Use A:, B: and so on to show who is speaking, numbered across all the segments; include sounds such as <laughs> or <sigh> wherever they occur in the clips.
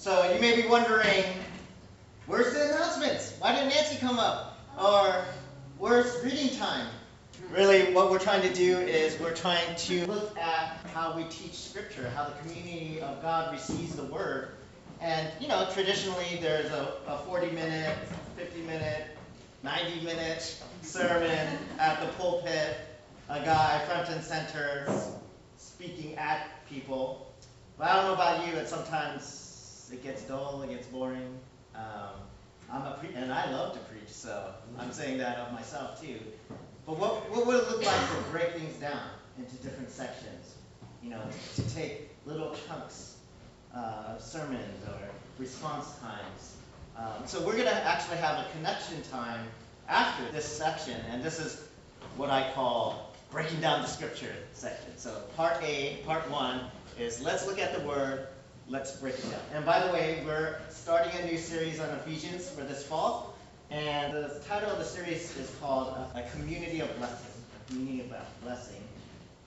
A: So you may be wondering, where's the announcements? Why didn't Nancy come up? Or where's reading time? Really, what we're trying to do is we're trying to look at how we teach scripture, how the community of God receives the word. And, you know, traditionally there's a, a 40 minute, 50 minute, 90 minute sermon at the pulpit, a guy front and center speaking at people. But I don't know about you, but sometimes it gets dull, it gets boring. Um, I'm a pre- and I love to preach, so I'm saying that of myself too. But what, what would it look like to break things down into different sections? You know, to take little chunks uh, of sermons or response times. Um, so we're going to actually have a connection time after this section, and this is what I call breaking down the scripture section. So part A, part one, is let's look at the word, let's break it down. And by the way, we're starting a new series on Ephesians for this fall, and the title of the series is called A Community of Blessing. A Community of Blessing.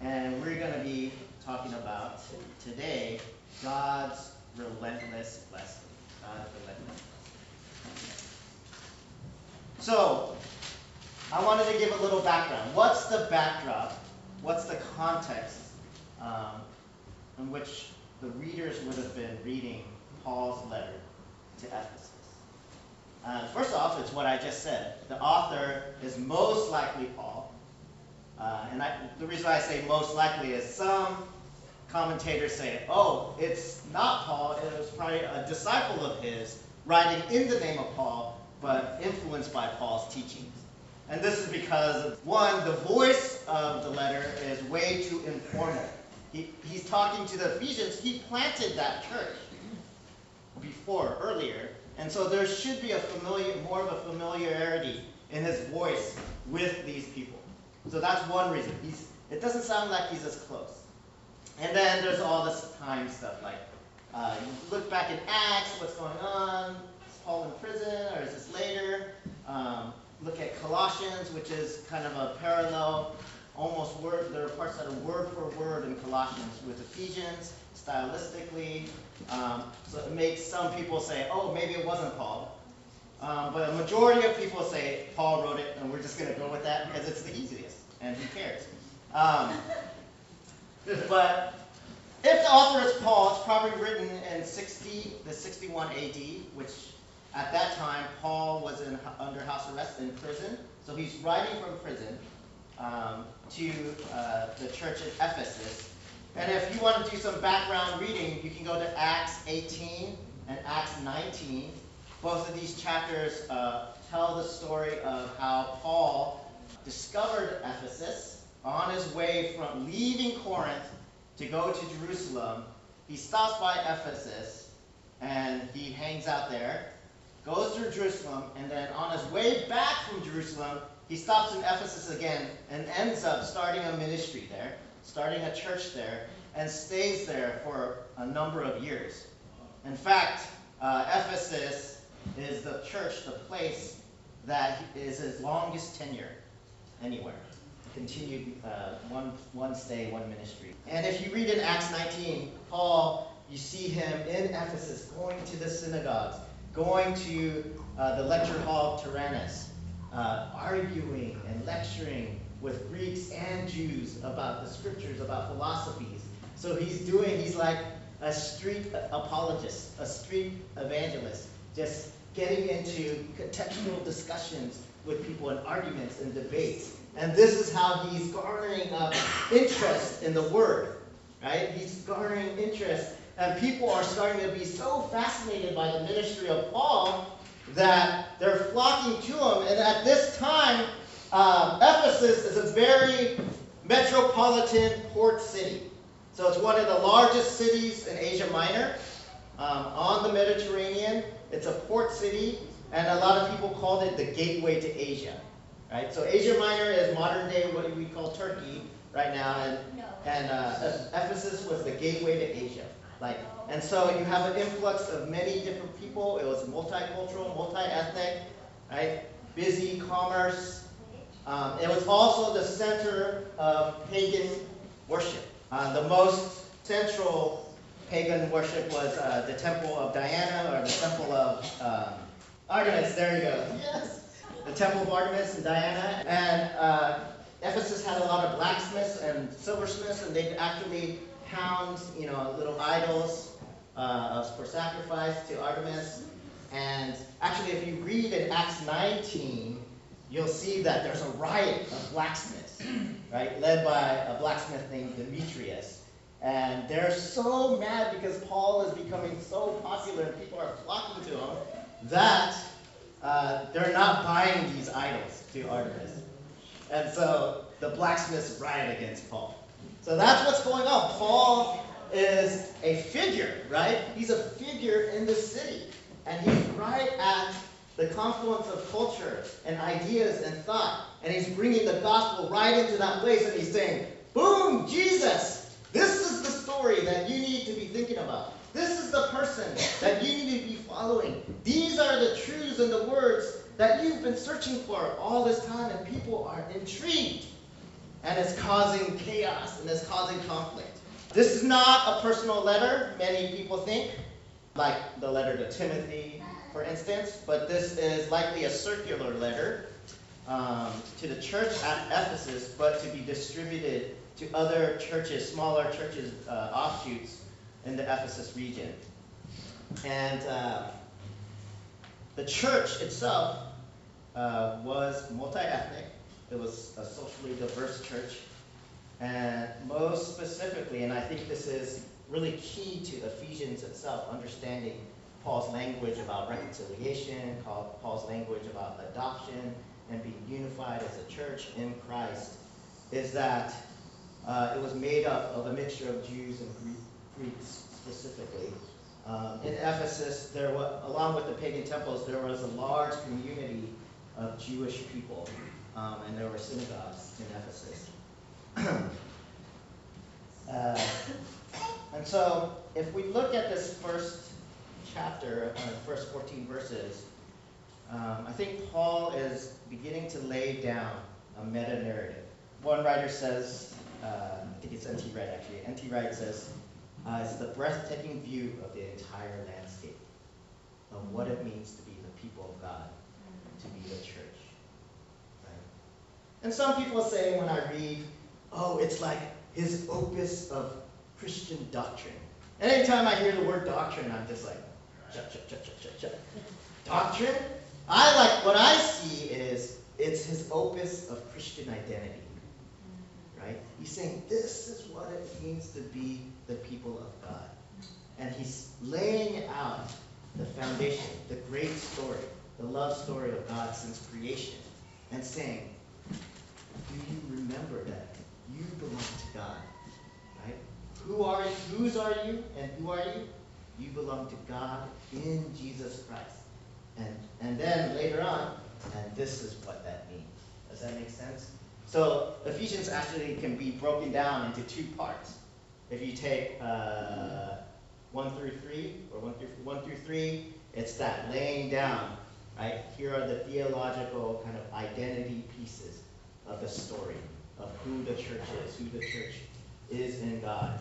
A: And we're going to be talking about today God's relentless blessing. God's relentless. So, I wanted to give a little background. What's the backdrop? What's the context um, in which the readers would have been reading Paul's letter to Ephesus? Uh, first off, it's what I just said. The author is most likely Paul. Uh, and I, the reason I say most likely is some commentators say, oh, it's not Paul, it was probably a disciple of his writing in the name of Paul, but influenced by Paul's teachings. And this is because, one, the voice of the letter is way too informal. He, he's talking to the Ephesians, he planted that church before, earlier, and so there should be a familiar, more of a familiarity in his voice with these people. So that's one reason. He's, it doesn't sound like he's as close. And then there's all this time stuff, like uh, look back in Acts, what's going on? Is Paul in prison, or is this later? Um, look at Colossians, which is kind of a parallel, almost word. There are parts that are word for word in Colossians with Ephesians, stylistically. Um, so it makes some people say, oh, maybe it wasn't Paul. Um, but a majority of people say Paul wrote it, and we're just going to go with that because it's the easiest, and who cares? Um, <laughs> but if the author is Paul, it's probably written in 60, the 61 AD, which at that time Paul was in, under house arrest in prison. So he's writing from prison um, to uh, the church at Ephesus. And if you want to do some background reading, you can go to Acts 18 and Acts 19. Both of these chapters uh, tell the story of how Paul discovered Ephesus on his way from leaving Corinth to go to Jerusalem. He stops by Ephesus and he hangs out there, goes through Jerusalem, and then on his way back from Jerusalem, he stops in Ephesus again and ends up starting a ministry there, starting a church there, and stays there for a number of years. In fact, uh, Ephesus is the church, the place that is his longest tenure anywhere. Continued uh, one, one stay, one ministry. And if you read in Acts 19, Paul, you see him in Ephesus going to the synagogues, going to uh, the lecture hall of Tyrannus, uh, arguing and lecturing with Greeks and Jews about the scriptures, about philosophies. So he's doing, he's like a street apologist, a street evangelist, just getting into contextual discussions with people and arguments and debates. And this is how he's garnering up interest in the word, right? He's garnering interest. And people are starting to be so fascinated by the ministry of Paul that they're flocking to him. And at this time, um, Ephesus is a very metropolitan port city. So it's one of the largest cities in Asia Minor um, on the Mediterranean. It's a port city, and a lot of people called it the gateway to Asia. Right? So Asia Minor is modern day what we call Turkey right now, and and uh, Ephesus was the gateway to Asia. Like, and so you have an influx of many different people. It was multicultural, multi-ethnic, right? Busy commerce. Um, it was also the center of pagan worship. Uh, the most central pagan worship was uh, the temple of Diana or the temple of um, Artemis. There you go. Yes. The temple of Artemis and Diana. And uh, Ephesus had a lot of blacksmiths and silversmiths, and they'd actually pound, you know, little idols uh, for sacrifice to Artemis. And actually, if you read in Acts 19, you'll see that there's a riot of blacksmiths, <clears throat> right, led by a blacksmith named Demetrius. And they're so mad because Paul is becoming so popular and people are flocking to him that uh, they're not buying these idols to Artemis. And so the blacksmiths riot against Paul. So that's what's going on. Paul is a figure, right? He's a figure in the city. And he's right at the confluence of culture and ideas and thought. And he's bringing the gospel right into that place and he's saying, boom, Jesus, this is the story that you need to be thinking about. This is the person that you need to be following. These are the truths and the words that you've been searching for all this time, and people are intrigued. And it's causing chaos and it's causing conflict. This is not a personal letter, many people think, like the letter to Timothy, for instance, but this is likely a circular letter um, to the church at Ephesus, but to be distributed to other churches, smaller churches, uh, offshoots in the Ephesus region. And uh, the church itself uh, was multi ethnic, it was a socially diverse church. And most specifically, and I think this is really key to Ephesians itself, understanding Paul's language about reconciliation, Paul's language about adoption, and being unified as a church in Christ, is that uh, it was made up of a mixture of Jews and Greeks specifically. Um, in Ephesus, there was, along with the pagan temples, there was a large community of Jewish people, um, and there were synagogues in Ephesus. Uh, and so, if we look at this first chapter, uh, first 14 verses, um, I think Paul is beginning to lay down a meta narrative. One writer says, uh, I think it's N.T. Wright actually, N.T. Wright says, uh, it's the breathtaking view of the entire landscape of what it means to be the people of God, to be the church. Right? And some people say when I read, oh, it's like his opus of Christian doctrine. Anytime I hear the word doctrine, I'm just like, shut, shut, shut, shut, shut, shut. Doctrine? I like, what I see is, it's his opus of Christian identity. Right? He's saying, this is what it means to be the people of God. And he's laying out the foundation, the great story, the love story of God since creation, and saying, do you remember that belong to God? Right? Who are you? Whose are you? And who are you? You belong to God in Jesus Christ. And and then later on, and this is what that means. Does that make sense? So Ephesians actually can be broken down into two parts. If you take uh, 1 through 3, or 1 through, 1 through 3, it's that laying down, right? Here are the theological kind of identity pieces of the story of who the church is, who the church is in God.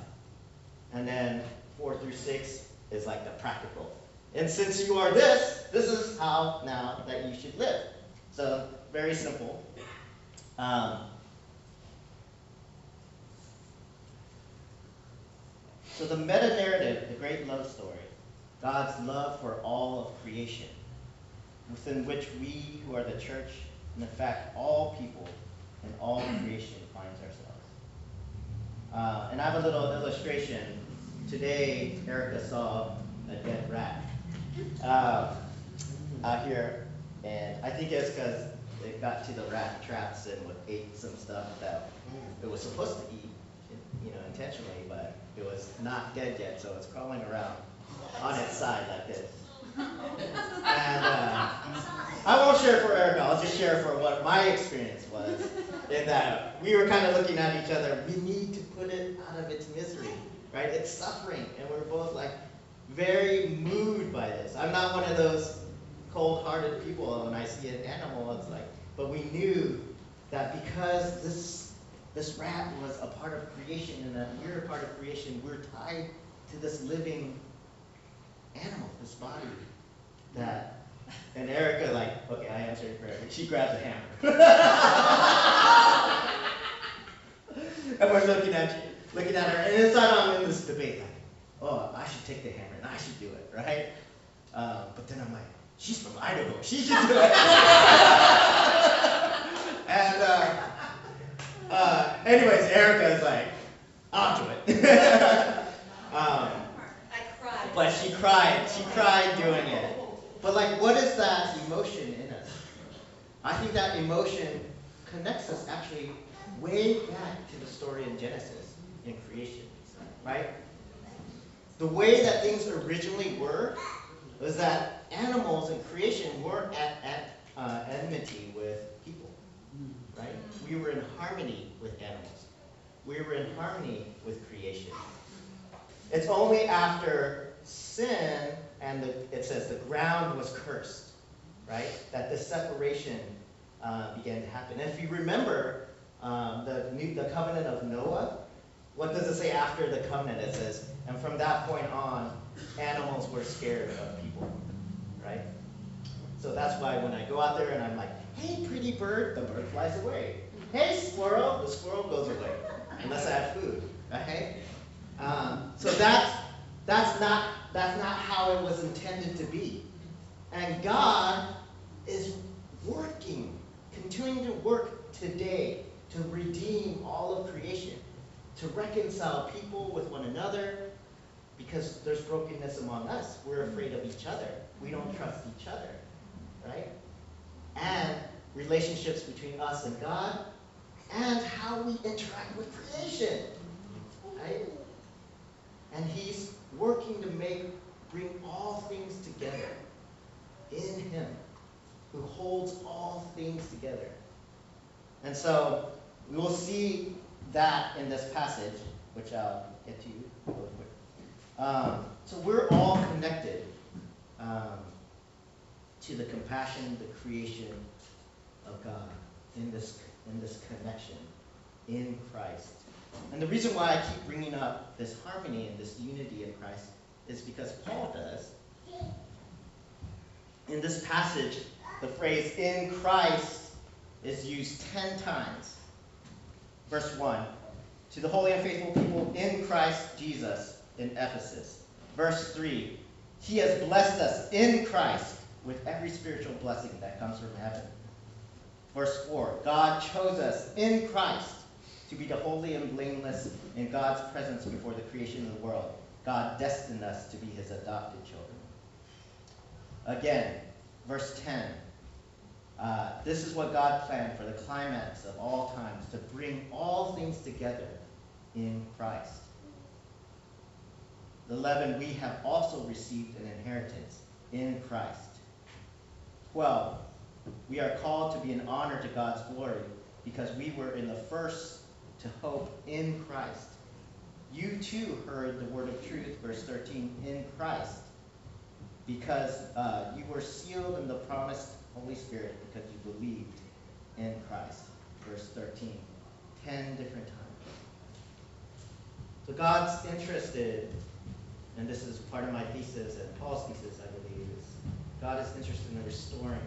A: And then 4 through 6 is like the practical. And since you are this, this is how now that you should live. So, very simple. Um, So the meta narrative, the great love story, God's love for all of creation, within which we who are the church, and in fact all people and all creation finds ourselves. Uh, and I have a little illustration. Today, Erica saw a dead rat uh, out here, and I think it's because it got to the rat traps and ate some stuff that it was supposed to eat, you know, intentionally, but it was not dead yet, so it's crawling around on its side like this. And uh, I won't share for Erica, I'll just share for what my experience was. In that we were kind of looking at each other, we need to put it out of its misery, right? It's suffering, and we're both like very moved by this. I'm not one of those cold hearted people when I see an animal, it's like, but we knew that because this this rat was a part of creation and that we're a part of creation. We're tied to this living animal, this body that and Erica like, okay, I answered your prayer. She grabs a hammer. <laughs> and we're looking at you, looking at her, and inside I'm in this debate, like, oh, I should take the hammer and I should do it, right? Um, but then I'm like, she's from Idaho, she should do it. <laughs> and uh, uh, anyways, Erica like, I'll do it. <laughs> um. But she cried, she cried doing it. But like, what is that emotion in us? I think that emotion connects us actually way back to the story in Genesis, in creation, right? The way that things originally were was that animals in creation weren't at, at uh, enmity with people, right? We were in harmony with animals. We were in harmony with creation. It's only after sin and the, it says the ground was cursed, right? That this separation uh, began to happen. And if you remember um, the, new, the covenant of Noah, what does it say after the covenant? It says, and from that point on, animals were scared of people, right? So that's why when I go out there and I'm like, hey, pretty bird, the bird flies away. Hey, squirrel, the squirrel goes away, unless I have food, right? Um, so that's that's not that's not how it was intended to be. And God is working, continuing to work today to redeem all of creation, to reconcile people with one another, because there's brokenness among us. We're afraid of each other. We don't trust each other, right? And relationships between us and God, and how we interact with creation, right? And He's working to make, bring all things together in Him, who holds all things together. And so we will see that in this passage, which I'll get to you real quick. Um, so we're all connected um, to the compassion, the creation of God in this in this connection in Christ. And the reason why I keep bringing up this harmony and this unity in Christ is because Paul does. In this passage, the phrase in Christ is used 10 times. Verse 1 To the holy and faithful people in Christ Jesus in Ephesus. Verse 3 He has blessed us in Christ with every spiritual blessing that comes from heaven. Verse 4 God chose us in Christ to be the holy and blameless in God's presence before the creation of the world. God destined us to be his adopted children. Again, verse 10. Uh, this is what God planned for the climax of all times to bring all things together in Christ. 11. We have also received an inheritance in Christ. 12. We are called to be an honor to God's glory because we were in the first to hope in Christ. You too heard the word of truth, verse 13, in Christ, because uh, you were sealed in the promised Holy Spirit because you believed in Christ, verse 13. Ten different times. So God's interested, and this is part of my thesis and Paul's thesis, I believe, is God is interested in restoring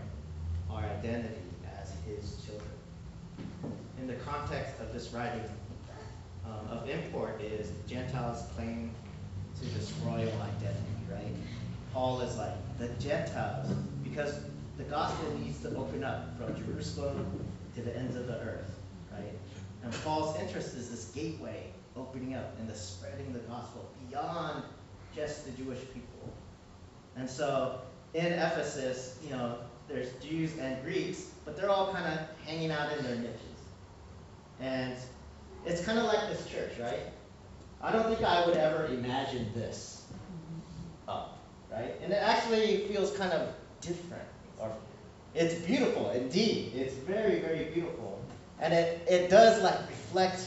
A: our identity as his children. In the context of this writing um, of import is Gentiles claim to this royal identity, right? Paul is like, the Gentiles, because the gospel needs to open up from Jerusalem to the ends of the earth, right? And Paul's interest is this gateway opening up and the spreading the gospel beyond just the Jewish people. And so in Ephesus, you know, there's Jews and Greeks, but they're all kind of hanging out in their niches. And it's kind of like this church, right? I don't think I would ever imagine this up, right? And it actually feels kind of different. Or it's beautiful, indeed. It's very, very beautiful. And it, it does like reflect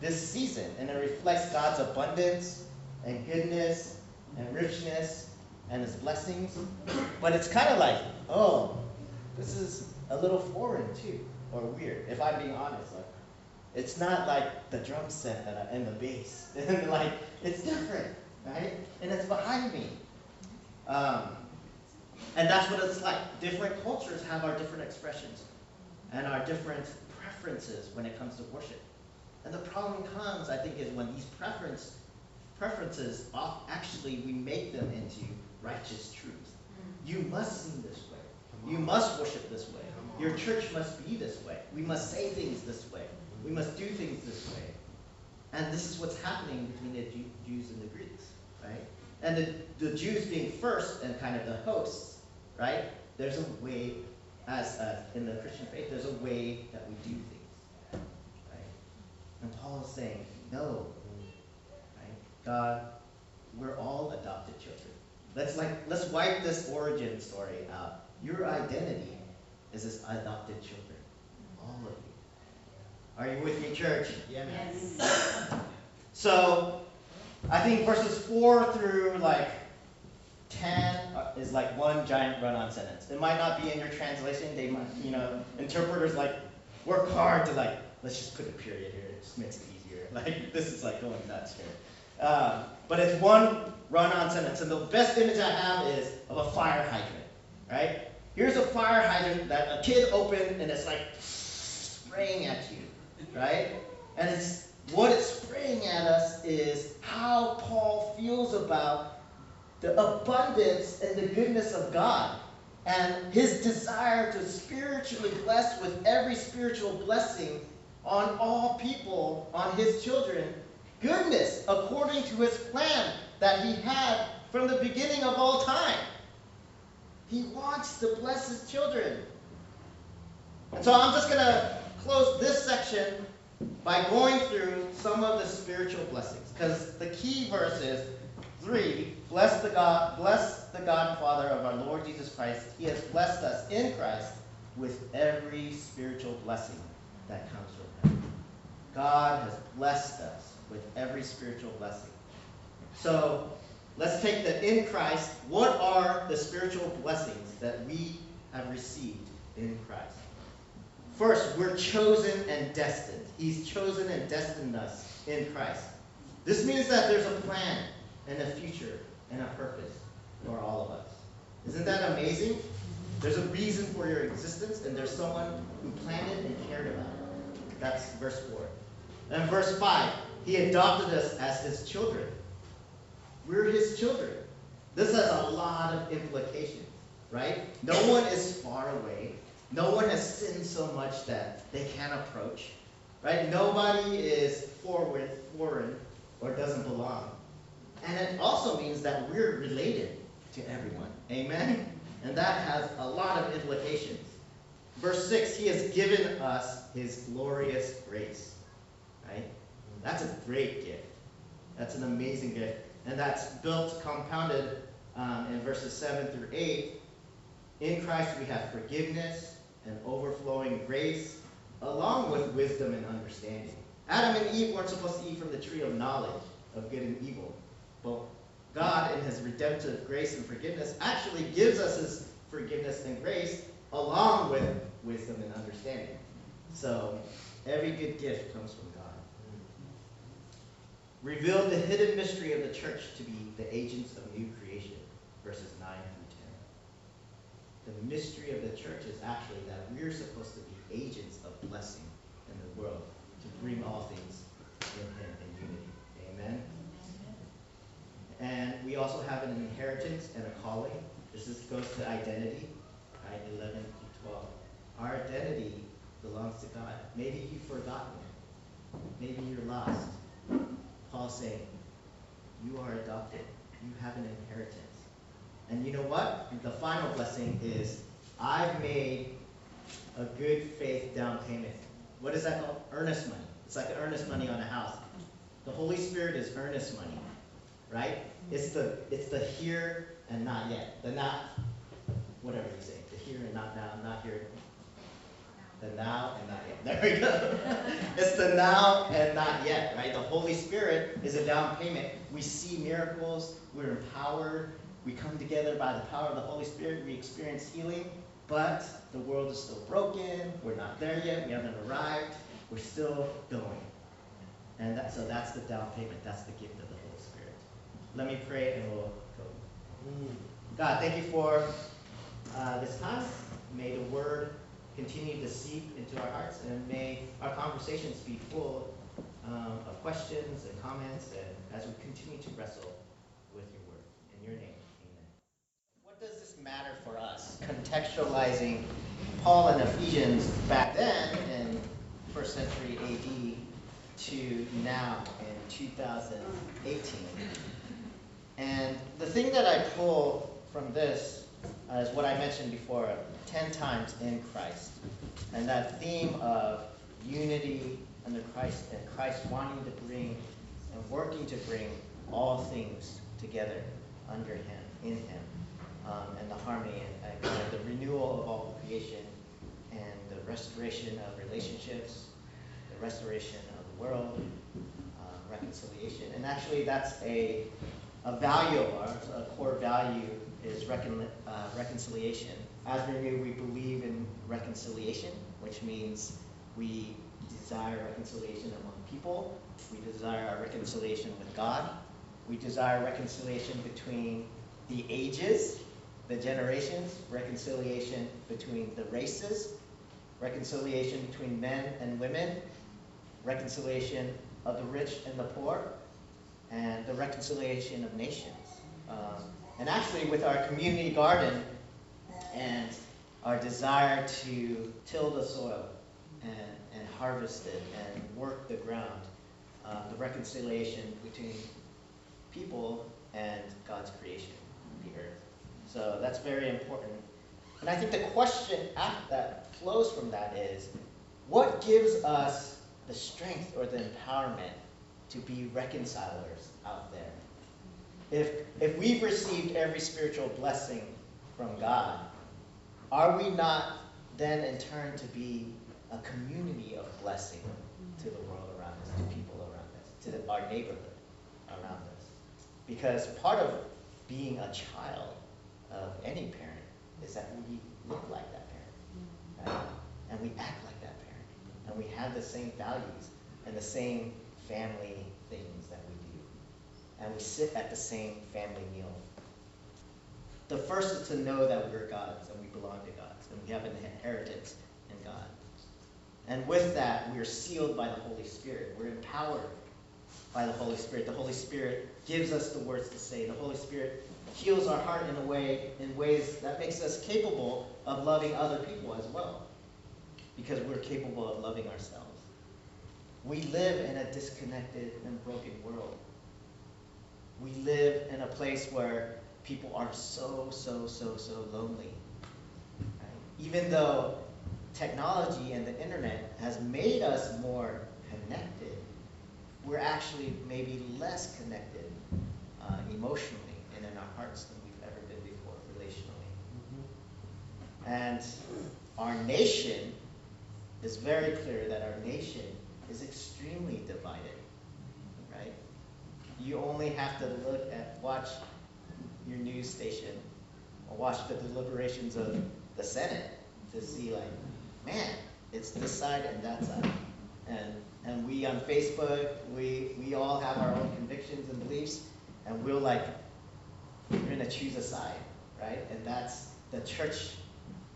A: this season, and it reflects God's abundance and goodness and richness and his blessings. But it's kind of like, oh, this is a little foreign too, or weird, if I'm being honest. Like, it's not like the drum set that I, and the bass. <laughs> like, it's different. right? And it's behind me. Um, and that's what it's like. Different cultures have our different expressions and our different preferences when it comes to worship. And the problem comes, I think, is when these preference, preferences actually we make them into righteous truths. You must sing this way. You must worship this way. Your church must be this way. We must say things this way. We must do things this way. And this is what's happening between the Jews and the Greeks, right? And the, the Jews being first and kind of the hosts, right? There's a way, as uh, in the Christian faith, there's a way that we do things, right? And Paul is saying, no, right? God, we're all adopted children. Let's like let's wipe this origin story out. Your identity is as adopted children, all of you. Are you with me, church? Yeah.
B: Yes.
A: So, I think verses four through like ten is like one giant run-on sentence. It might not be in your translation. They might, you know, interpreters like work hard to like let's just put a period here. It just makes it easier. <laughs> Like this is like going nuts here. Um, but it's one run-on sentence, and the best image I have is of a fire hydrant, right? Here's a fire hydrant that a kid opened, and it's like spraying at you right? And it's what it's spraying at us is how Paul feels about the abundance and the goodness of God and his desire to spiritually bless with every spiritual blessing on all people, on his children, goodness according to his plan that he had from the beginning of all time. He wants to bless his children. And so I'm just going to close this section by going through some of the spiritual blessings. Because the key verse is three, bless the God, bless the God and Father of our Lord Jesus Christ. He has blessed us in Christ with every spiritual blessing that comes from him. God has blessed us with every spiritual blessing. So let's take the in Christ. What are the spiritual blessings that we have received in Christ? First, we're chosen and destined. He's chosen and destined us in Christ. This means that there's a plan and a future and a purpose for all of us. Isn't that amazing? There's a reason for your existence, and there's someone who planned it and cared about it. That's verse 4. And verse 5, he adopted us as his children. We're his children. This has a lot of implications, right? No one is far away. No one has sinned so much that they can't approach. Right? Nobody is forward, foreign, or doesn't belong. And it also means that we're related to everyone. Amen? And that has a lot of implications. Verse 6, he has given us his glorious grace. Right? That's a great gift. That's an amazing gift. And that's built, compounded um, in verses 7 through 8. In Christ we have forgiveness and overflowing grace, along with wisdom and understanding. Adam and Eve weren't supposed to eat from the tree of knowledge of good and evil. But God, in his redemptive grace and forgiveness, actually gives us his forgiveness and grace along with wisdom and understanding. So every good gift comes from God. Revealed the hidden mystery of the church to be the agents of new creation, verses 9 the mystery of the church is actually that we're supposed to be agents of blessing in the world to bring all things in Him in unity. Amen. And we also have an inheritance and a calling. This is, goes to identity, right? 11 to 12. Our identity belongs to God. Maybe you've forgotten it. Maybe you're lost. Paul's saying, you are adopted. You have an inheritance. And you know what? The final blessing is I've made a good faith down payment. What is that called? Earnest money. It's like earnest money on a house. The Holy Spirit is earnest money, right? It's the it's the here and not yet. The not whatever you say. The here and not now, not here. The now and not yet. <laughs> There we go. it's the now and not yet, right? The Holy Spirit is a down payment. We see miracles, we're empowered, we come together by the power of the Holy Spirit. We experience healing, but the world is still broken. We're not there yet. We haven't arrived. We're still going. And that, so that's the down payment. That's the gift of the Holy Spirit. Let me pray and we'll go. God, thank you for uh, this time. May the word continue to seep into our hearts and may our conversations be full um, of questions and comments and as we continue to wrestle with your word. In your name, amen. What does this matter for us? Contextualizing Paul and Ephesians back then in first century AD to now in 2018. And the thing that I pull from this is what I mentioned before 10 times in Christ. And that theme of unity under Christ and Christ wanting to bring and working to bring all things together under Him, in Him, um, and the harmony and, and the renewal of all creation and the restoration of relationships, the restoration of the world, uh, reconciliation. And actually, that's a, a value of ours, a core value is recon, uh, reconciliation. As Renew, we believe in reconciliation, which means we desire reconciliation among people, we desire our reconciliation with God, we desire reconciliation between the ages, the generations, reconciliation between the races, reconciliation between men and women, reconciliation of the rich and the poor, and the reconciliation of nations. Um, and actually, with our community garden and our desire to till the soil and, and harvest it and work the ground, uh, the reconciliation between people and God's creation, the earth. So that's very important. And I think the question that flows from that is what gives us the strength or the empowerment to be reconcilers out there? If, if we've received every spiritual blessing from God, are we not then in turn to be a community of blessing to the world around us, to people around us, to the, our neighborhood around us? Because part of being a child of any parent is that we look like that parent, mm-hmm. right? And we act like that parent, and we have the same values and the same family things that we do, and we sit at the same family meal. The first is to know that we're God's and we belong to God's, and we have an inheritance in God. And with that, we are sealed by the Holy Spirit. We're empowered by the Holy Spirit. The Holy Spirit gives us the words to say. The Holy Spirit heals our heart in a way in ways that makes us capable of loving other people as well. Because we're capable of loving ourselves. We live in a disconnected and broken world. We live in a place where people are so, so, so, so lonely. Right? Even though technology and the internet has made us more connected, we're actually maybe less connected uh, emotionally our hearts than we've ever been before relationally. Mm-hmm. And our nation is very clear that our nation is extremely divided, right? You only have to look at, watch your news station or watch the deliberations of the Senate to see like, man, it's this side and that side. And and we on Facebook, we we all have our own convictions and beliefs, and we'll like, we're gonna choose a side, right? And that's the church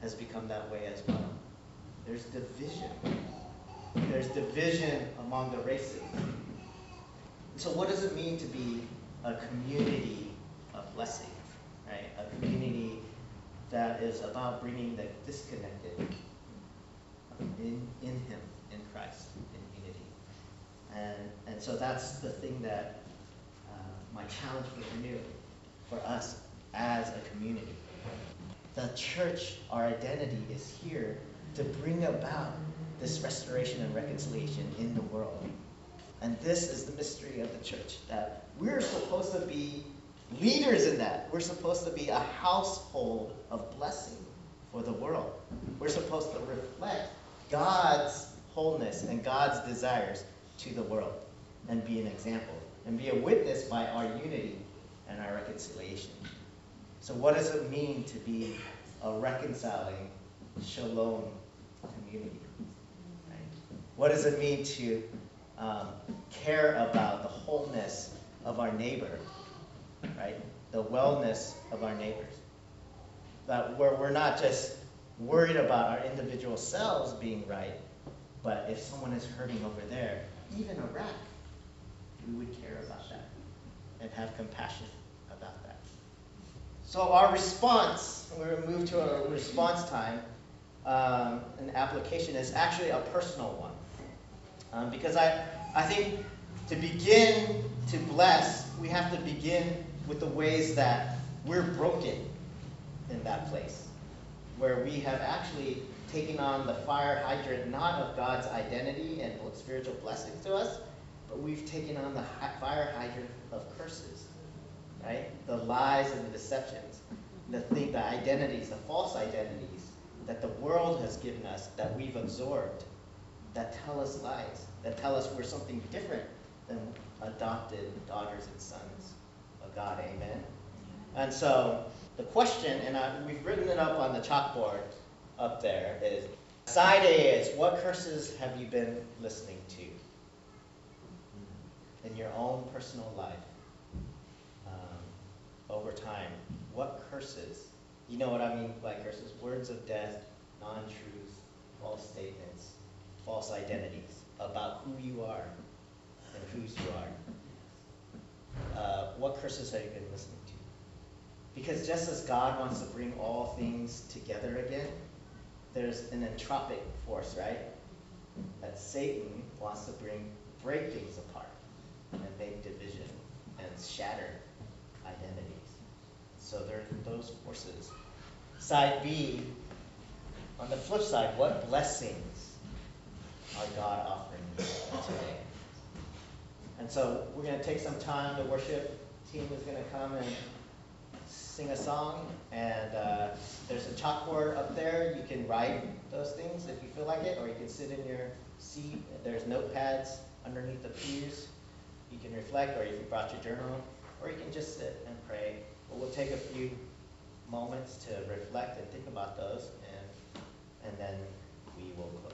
A: has become that way as well. There's division. There's division among the races. So what does it mean to be a community of blessing, right? A community that is about bringing the disconnected in, in Him, in Christ, in unity. And, and so that's the thing that uh, my challenge for Renew, for us as a community. The church, our identity is here to bring about this restoration and reconciliation in the world. And this is the mystery of the church that we're supposed to be leaders in that. We're supposed to be a household of blessing for the world. We're supposed to reflect God's wholeness and God's desires to the world and be an example and be a witness by our unity and our reconciliation. So, what does it mean to be a reconciling shalom community? Right? What does it mean to um, care about the wholeness of our neighbor right? The wellness of our neighbors. That where we're not just worried about our individual selves being right, but if someone is hurting over there, even a rat, we would care about and have compassion about that. So our response, we're gonna move to a response time, um, an application is actually a personal one. Um, because I, I think to begin to bless, we have to begin with the ways that we're broken in that place. Where we have actually taken on the fire hydrant not of God's identity and spiritual blessings to us, but we've taken on the fire hydrant of curses, right? The lies and the deceptions, the thing, the identities, the false identities that the world has given us that we've absorbed, that tell us lies, that tell us we're something different than adopted daughters and sons of God. Amen. And so the question, and I, we've written it up on the chalkboard up there, is side A is what curses have you been listening to in your own personal life um, over time? What curses? You know what I mean by curses? Words of death, non truths, false statements, false identities about who you are and whose you are. Uh, what curses have you been listening to? Because just as God wants to bring all things together again, there's an entropic force, right? That Satan wants to bring, break things apart and make division and shatter identities. So there are those forces. Side B, on the flip side, what blessings are God offering today? And so we're going to take some time. The worship team is going to come and sing a song. And uh, there's a chalkboard up there. You can write those things if you feel like it, or you can sit in your seat. There's notepads underneath the pews. You can reflect, or you brought your journal, or you can just sit and pray. But we'll take a few moments to reflect and think about those, and, and then we will close.